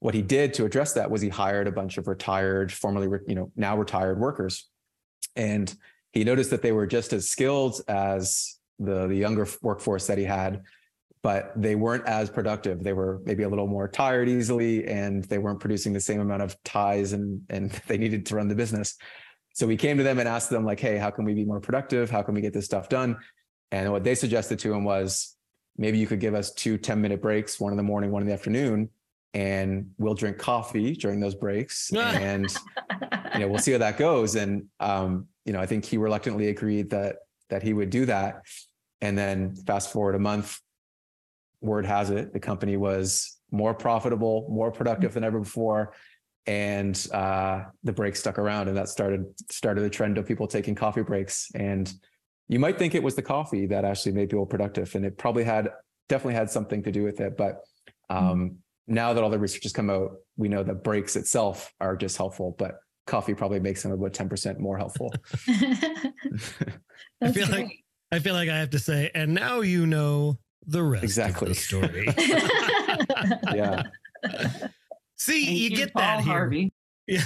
what he did to address that was he hired a bunch of retired, formerly, you know, now retired workers. And he noticed that they were just as skilled as the the younger workforce that he had, but they weren't as productive. They were maybe a little more tired easily, and they weren't producing the same amount of ties and and they needed to run the business. So we came to them and asked them like, "Hey, how can we be more productive? How can we get this stuff done?" And what they suggested to him was maybe you could give us two 10 minute breaks, one in the morning, one in the afternoon, and we'll drink coffee during those breaks and you know we'll see how that goes. And um, you know i think he reluctantly agreed that that he would do that. And then fast forward a month word has it the company was more profitable more productive than ever before. And uh, the break stuck around and that started started the trend of people taking coffee breaks. And you might think it was the coffee that actually made people productive and it probably had definitely had something to do with it. But um, now that all the research has come out, we know that breaks itself are just helpful, but coffee probably makes them about 10% more helpful. I feel great. like I feel like I have to say, and now you know the rest exactly. of the story. yeah. See, Thank you, you get Paul that here. Harvey. Yeah.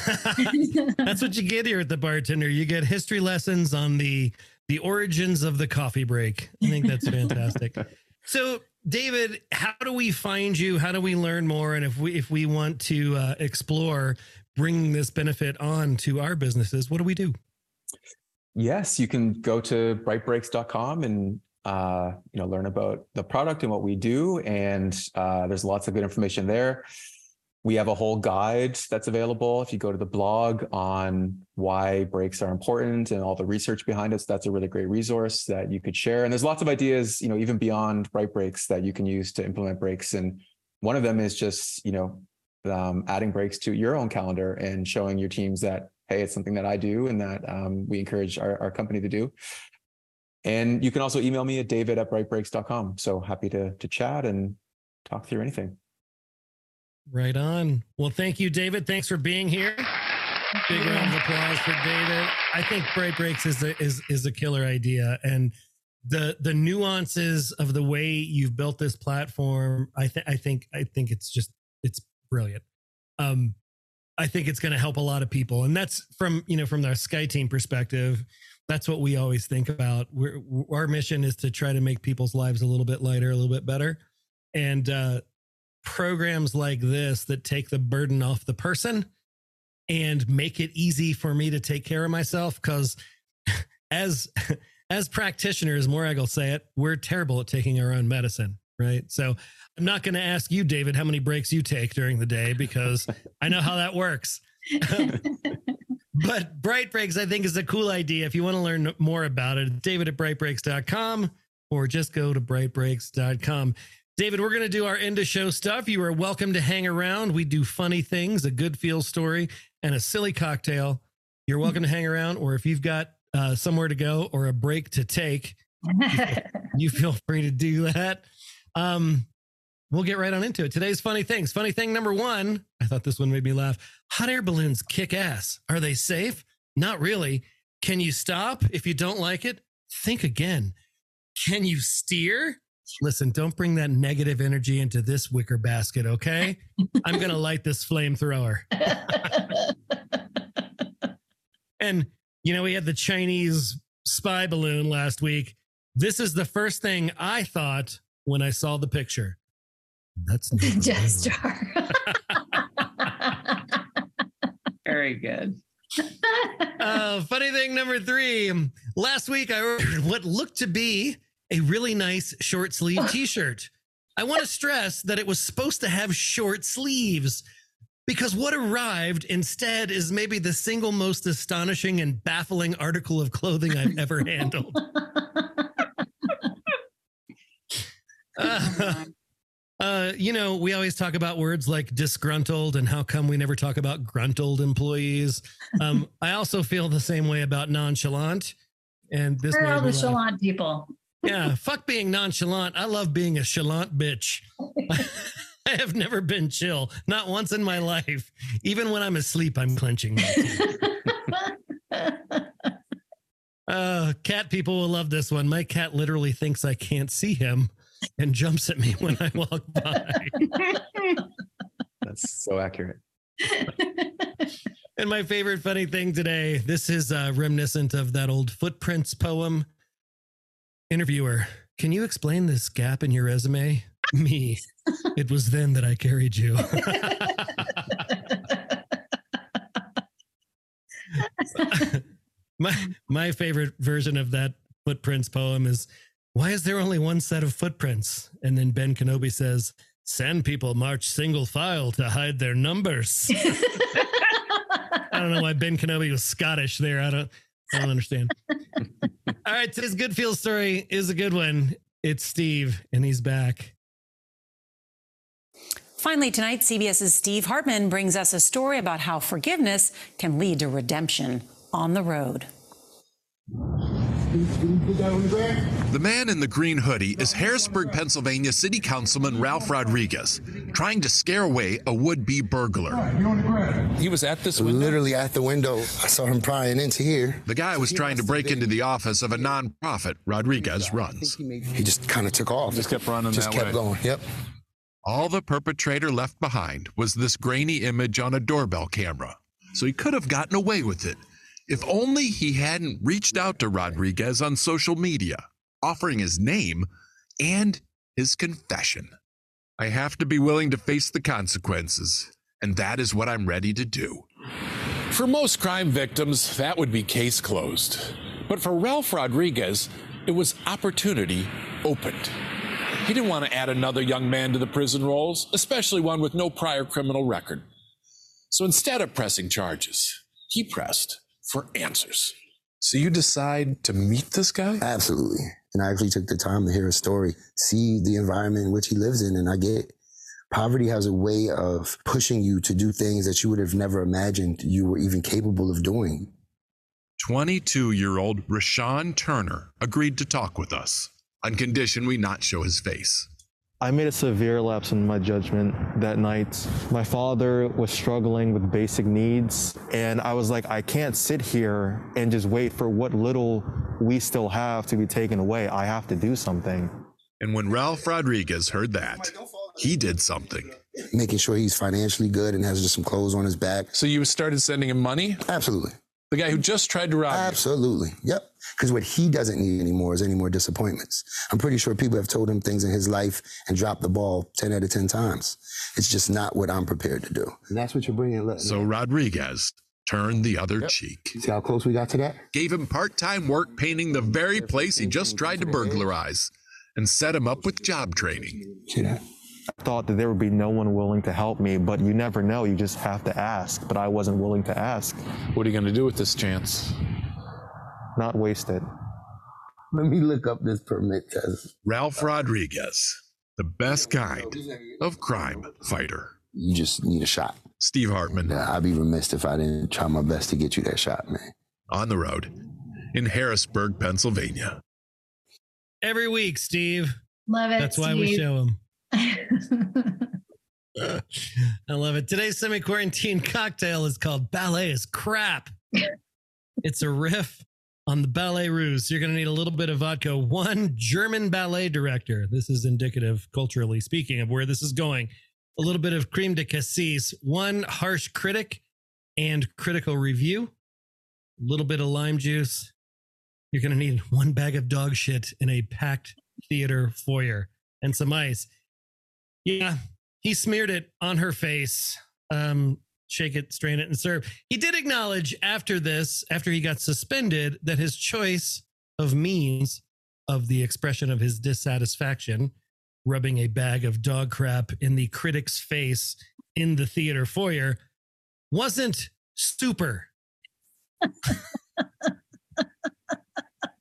That's what you get here at the bartender. You get history lessons on the the origins of the coffee break. I think that's fantastic. so David, how do we find you? How do we learn more? And if we if we want to uh, explore bringing this benefit on to our businesses, what do we do? Yes, you can go to brightbreaks.com and uh, you know learn about the product and what we do. And uh, there's lots of good information there. We have a whole guide that's available if you go to the blog on why breaks are important and all the research behind it. So that's a really great resource that you could share. And there's lots of ideas, you know, even beyond Bright Breaks that you can use to implement breaks. And one of them is just, you know, um, adding breaks to your own calendar and showing your teams that, hey, it's something that I do and that um, we encourage our, our company to do. And you can also email me at david at brightbreaks.com. So happy to, to chat and talk through anything. Right on. Well, thank you, David. Thanks for being here. Big round of applause for David. I think Bright Breaks is is is a killer idea, and the the nuances of the way you've built this platform. I think I think I think it's just it's brilliant. Um, I think it's going to help a lot of people, and that's from you know from our Skye Team perspective. That's what we always think about. We're, our mission is to try to make people's lives a little bit lighter, a little bit better, and uh, programs like this that take the burden off the person and make it easy for me to take care of myself because as as practitioners morag will say it we're terrible at taking our own medicine right so i'm not going to ask you david how many breaks you take during the day because i know how that works but bright breaks i think is a cool idea if you want to learn more about it david at brightbreaks.com or just go to brightbreaks.com David, we're going to do our end of show stuff. You are welcome to hang around. We do funny things, a good feel story, and a silly cocktail. You're welcome to hang around, or if you've got uh, somewhere to go we'll get right on into it. Today's funny things. Funny thing number one, I thought this one made me laugh. Hot air balloons kick ass. Are they safe? Not really. Can you stop if you don't like it? Think again. Can you steer? listen, don't bring that negative energy into this wicker basket, okay? I'm going to light this flamethrower. and, you know, we had the Chinese spy balloon last week. This is the first thing I thought when I saw the picture. That's Death Star. Very good. uh, funny thing number three. Last week, I ordered what looked to be a really nice short sleeve t shirt. I want to stress that it was supposed to have short sleeves because what arrived instead is maybe the single most astonishing and baffling article of clothing I've ever handled. Uh, uh, you know, we always talk about words like disgruntled and how come we never talk about gruntled employees. Um, I also feel the same way about nonchalant. And this Where are all the chalant people? yeah, fuck being nonchalant. I love being a chalant bitch. I have never been chill, not once in my life. Even when I'm asleep, I'm clenching. uh, cat people will love this one. My cat literally thinks I can't see him and jumps at me when I walk by. That's so accurate. and my favorite funny thing today this is uh, reminiscent of that old footprints poem Interviewer, can you explain this gap in your resume? Me. It was then that I carried you. my my favorite version of that footprints poem is why is there only one set of footprints? And then Ben Kenobi says, Sand people march single file to hide their numbers. I don't know why Ben Kenobi was Scottish there. I don't I don't understand. All right, today's good feel story is a good one. It's Steve, and he's back. Finally, tonight, CBS's Steve Hartman brings us a story about how forgiveness can lead to redemption on the road. The man in the green hoodie is Harrisburg, Pennsylvania City Councilman Ralph Rodriguez, trying to scare away a would be burglar. He was at this window? Literally at the window. I saw him prying into here. The guy was trying to break into the office of a nonprofit Rodriguez runs. He just kind of took off. Just kept running Just kept way. going. Yep. All the perpetrator left behind was this grainy image on a doorbell camera. So he could have gotten away with it if only he hadn't reached out to Rodriguez on social media, offering his name and his confession. I have to be willing to face the consequences, and that is what I'm ready to do. For most crime victims, that would be case closed. But for Ralph Rodriguez, it was opportunity opened. He didn't want to add another young man to the prison rolls, especially one with no prior criminal record. So instead of pressing charges, he pressed for answers. So you decide to meet this guy? Absolutely. And I actually took the time to hear his story, see the environment in which he lives in, and I get it. Poverty has a way of pushing you to do things that you would have never imagined you were even capable of doing. 22 year old Rashawn Turner agreed to talk with us on condition we not show his face. I made a severe lapse in my judgment that night. My father was struggling with basic needs, and I was like, I can't sit here and just wait for what little we still have to be taken away. I have to do something. And when Ralph Rodriguez heard that, he did something. Making sure he's financially good and has just some clothes on his back. So you started sending him money? Absolutely. The guy who just tried to rob you? Absolutely. Yep. Because what he doesn't need anymore is any more disappointments. I'm pretty sure people have told him things in his life and dropped the ball 10 out of 10 times. It's just not what I'm prepared to do. And that's what you're bringing. Look, So Rodriguez turned the other cheek, see how close we got to that? gave him part time work painting the very place he just tried to burglarize, and set him up with job training. See that? I thought that there would be no one willing to help me, but you never know. You just have to ask. But I wasn't willing to ask, What are you going to do with this chance? not waste it. Let me look up this permit test. Ralph Rodriguez, the best kind of crime fighter. You just need a shot. Steve Hartman Yeah, I'd be remiss if I didn't try my best to get you that shot, man. on the road in Harrisburg, Pennsylvania. Every week, Steve. Love it. That's why we show him. I love it. Today's semi quarantine cocktail is called Ballet is Crap. it's a riff on the Ballet Russe. You're going to need a little bit of vodka, one German ballet director. This is indicative, culturally speaking, of where this is going. A little bit of creme de cassis, one harsh critic and critical review, a little bit of lime juice. You're going to need one bag of dog shit in a packed theater foyer and some ice. Yeah, he smeared it on her face. Um, shake it, strain it, and serve. He did acknowledge after this, after he got suspended, that his choice of means of the expression of his dissatisfaction, rubbing a bag of dog crap in the critic's face in the theater foyer, wasn't super.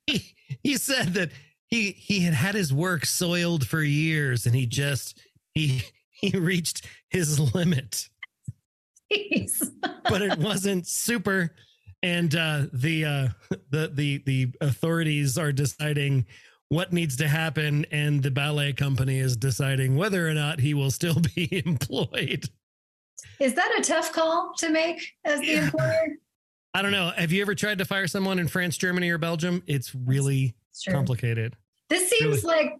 he, he said that he he had had his work soiled for years and he just he he reached his limit. But it wasn't super. And uh the uh the the the authorities are deciding what needs to happen and the ballet company is deciding whether or not he will still be employed. Is that a tough call to make as the Yeah. employer? i don't know. Have you ever tried to fire someone in france germany or belgium? It's really complicated. This seems like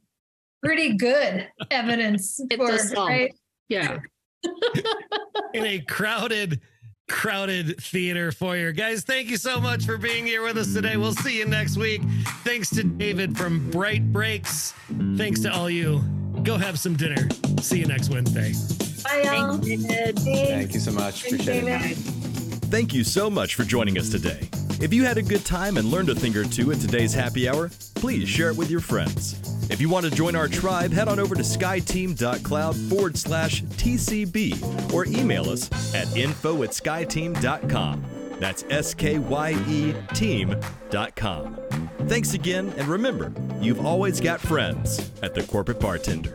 pretty good evidence for does right. Yeah. in a crowded crowded theater foyer. Guys, thank you so much for being here with us today. We'll see you next week. Thanks to David from Bright Breaks. Thanks to all you. Go have some dinner. See you next Wednesday. Bye, y'all. Thank you so much. Appreciate it. Thank you so much for joining us today. If you had a good time and learned a thing or two at today's happy hour, please share it with your friends. If you want to join our tribe, head on over to skyeteam.cloud forward slash TCB or email us at info at skyeteam.com. That's S K Y E team.com. Thanks again, and remember, you've always got friends at the Corporate Bartender.